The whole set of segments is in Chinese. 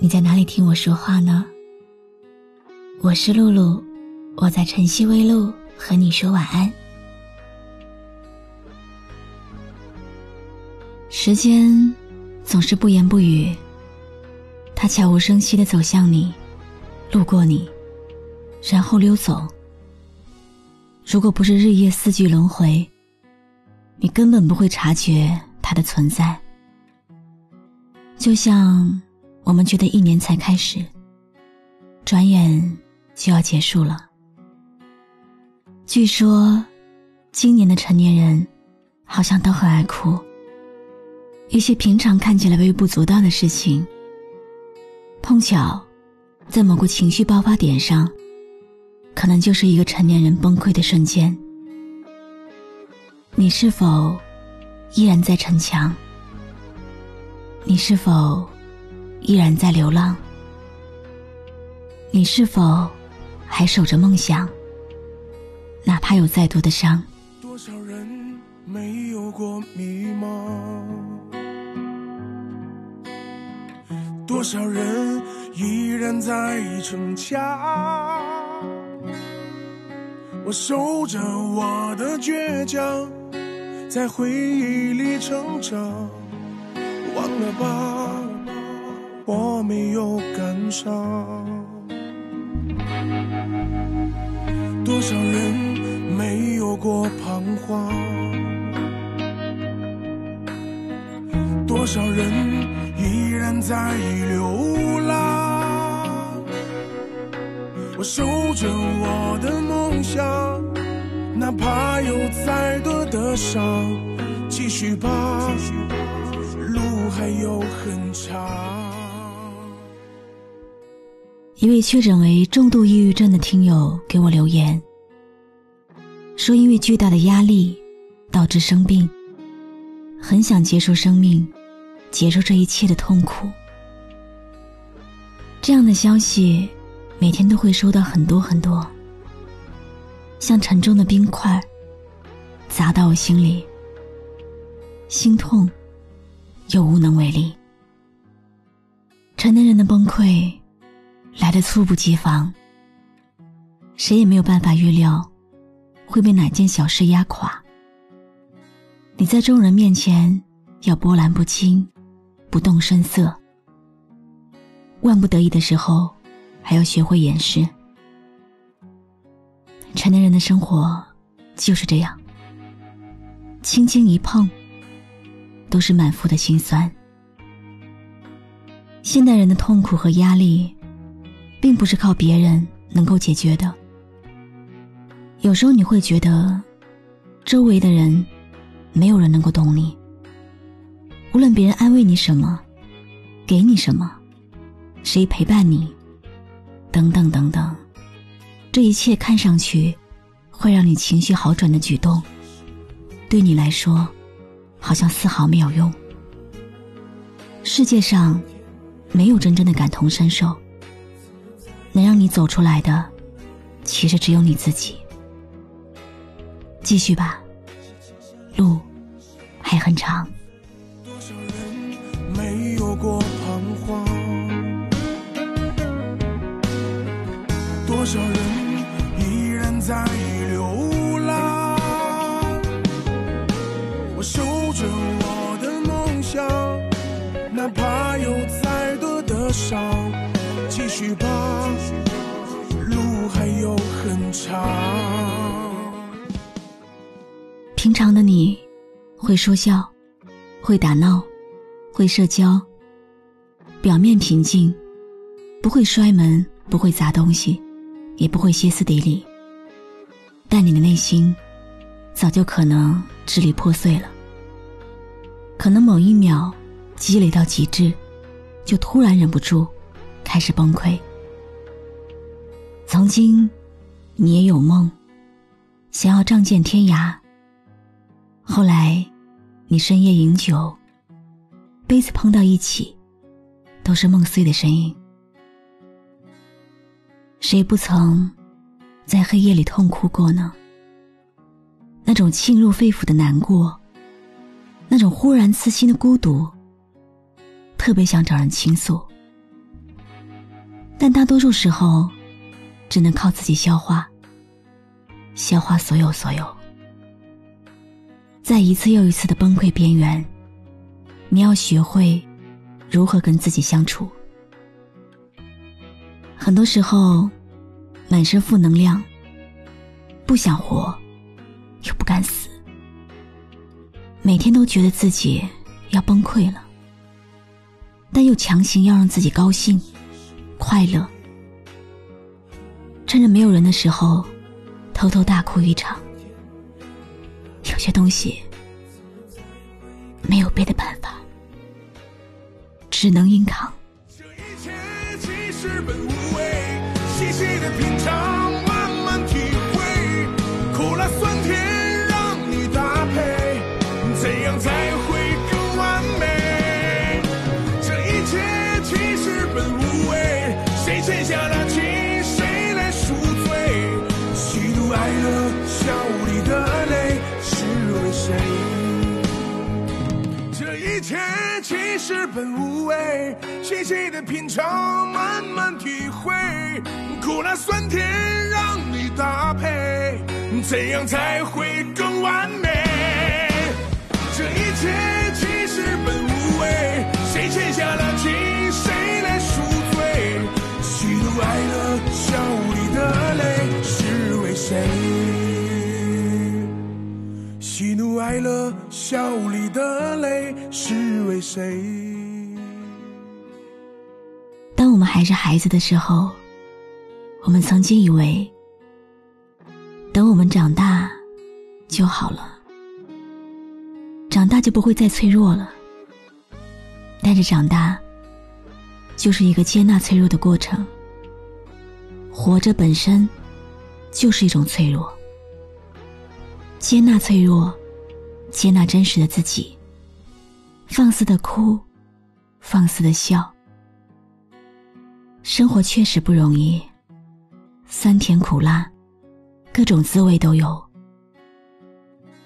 你在哪里听我说话呢？我是露露，我在晨曦微露和你说晚安。时间总是不言不语，它悄无声息的走向你，路过你，然后溜走。如果不是日夜四季轮回，你根本不会察觉它的存在。就像。我们觉得一年才开始，转眼就要结束了。据说，今年的成年人好像都很爱哭。一些平常看起来微不足道的事情，碰巧在某个情绪爆发点上，可能就是一个成年人崩溃的瞬间。你是否依然在逞强？你是否？依然在流浪，你是否还守着梦想？哪怕有再多的伤。多少人没有过迷茫？多少人依然在逞强？我守着我的倔强，在回忆里成长。忘了吧。没有感伤，多少人没有过彷徨，多少人依然在流浪。我守着我的梦想，哪怕有再多的伤，继续吧，路还有很长。一位确诊为重度抑郁症的听友给我留言，说因为巨大的压力导致生病，很想结束生命，结束这一切的痛苦。这样的消息每天都会收到很多很多，像沉重的冰块砸到我心里，心痛又无能为力。成年人的崩溃。来的猝不及防，谁也没有办法预料会被哪件小事压垮。你在众人面前要波澜不惊，不动声色，万不得已的时候还要学会掩饰。成年人的生活就是这样，轻轻一碰，都是满腹的心酸。现代人的痛苦和压力。并不是靠别人能够解决的。有时候你会觉得，周围的人没有人能够懂你。无论别人安慰你什么，给你什么，谁陪伴你，等等等等，这一切看上去会让你情绪好转的举动，对你来说好像丝毫没有用。世界上没有真正的感同身受。能让你走出来的，其实只有你自己。继续吧，路还很长。多少人没有过彷徨？多少人依然在继续吧，路还有很长。平常的你，会说笑，会打闹，会社交，表面平静，不会摔门，不会砸东西，也不会歇斯底里。但你的内心，早就可能支离破碎了。可能某一秒，积累到极致，就突然忍不住。开始崩溃。曾经，你也有梦，想要仗剑天涯。后来，你深夜饮酒，杯子碰到一起，都是梦碎的声音。谁不曾在黑夜里痛哭过呢？那种沁入肺腑的难过，那种忽然刺心的孤独，特别想找人倾诉，但大多数时候。只能靠自己消化，消化所有所有。在一次又一次的崩溃边缘，你要学会如何跟自己相处。很多时候，满身负能量，不想活，又不敢死，每天都觉得自己要崩溃了，但又强行要让自己高兴、快乐。趁着没有人的时候，偷偷大哭一场。有些东西没有别的办法，只能硬扛。这一切其实本无味，细细的品尝，慢慢体会，苦辣酸甜让你搭配，怎样才其实本无味，细细的品尝，慢慢体会，苦辣酸甜让你搭配，怎样才会更完美？这一切其实本无味，谁欠下了情，谁来赎罪？喜怒哀乐，笑喜怒哀乐，笑里的泪是为谁？当我们还是孩子的时候，我们曾经以为，等我们长大就好了，长大就不会再脆弱了。但是长大，就是一个接纳脆弱的过程。活着本身，就是一种脆弱。接纳脆弱，接纳真实的自己。放肆的哭，放肆的笑。生活确实不容易，酸甜苦辣，各种滋味都有。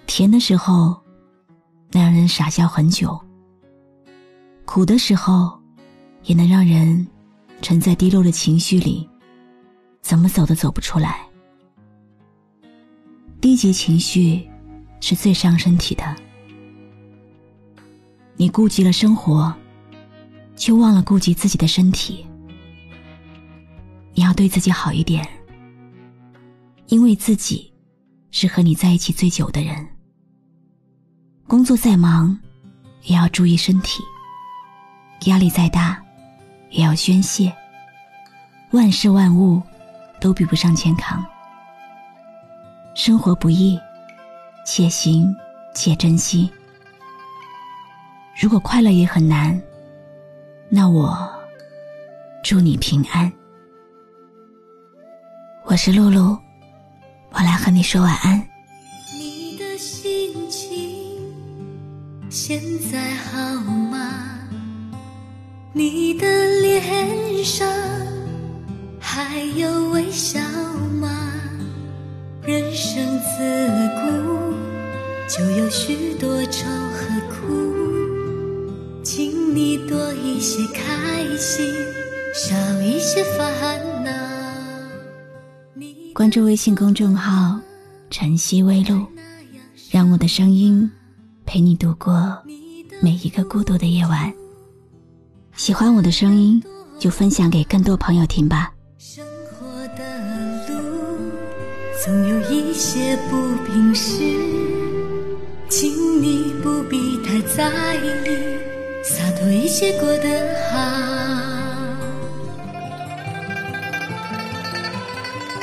甜的时候，能让人傻笑很久；苦的时候，也能让人沉在低落的情绪里，怎么走都走不出来。低级情绪是最伤身体的。你顾及了生活，却忘了顾及自己的身体。你要对自己好一点，因为自己是和你在一起最久的人。工作再忙，也要注意身体；压力再大，也要宣泄。万事万物都比不上健康。生活不易，且行且珍惜。如果快乐也很难，那我祝你平安。我是露露，我来和你说晚安。你的心情现在好吗？你的脸上还有微笑就有许多愁和苦，请你多一些开心，少一些烦恼。关注微信公众号“晨曦微露”，让我的声音陪你度过每一个孤独的夜晚。喜欢我的声音，就分享给更多朋友听吧。总有一些不平事，请你不必太在意，洒脱一些过得好。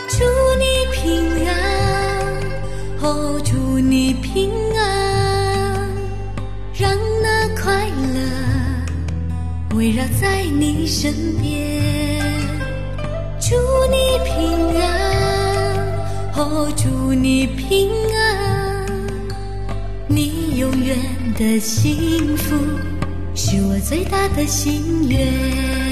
祝你平安，哦，祝你平安，让那快乐围绕在你身边。祝你平安，哦，祝你平安，你永远的幸福是我最大的心愿。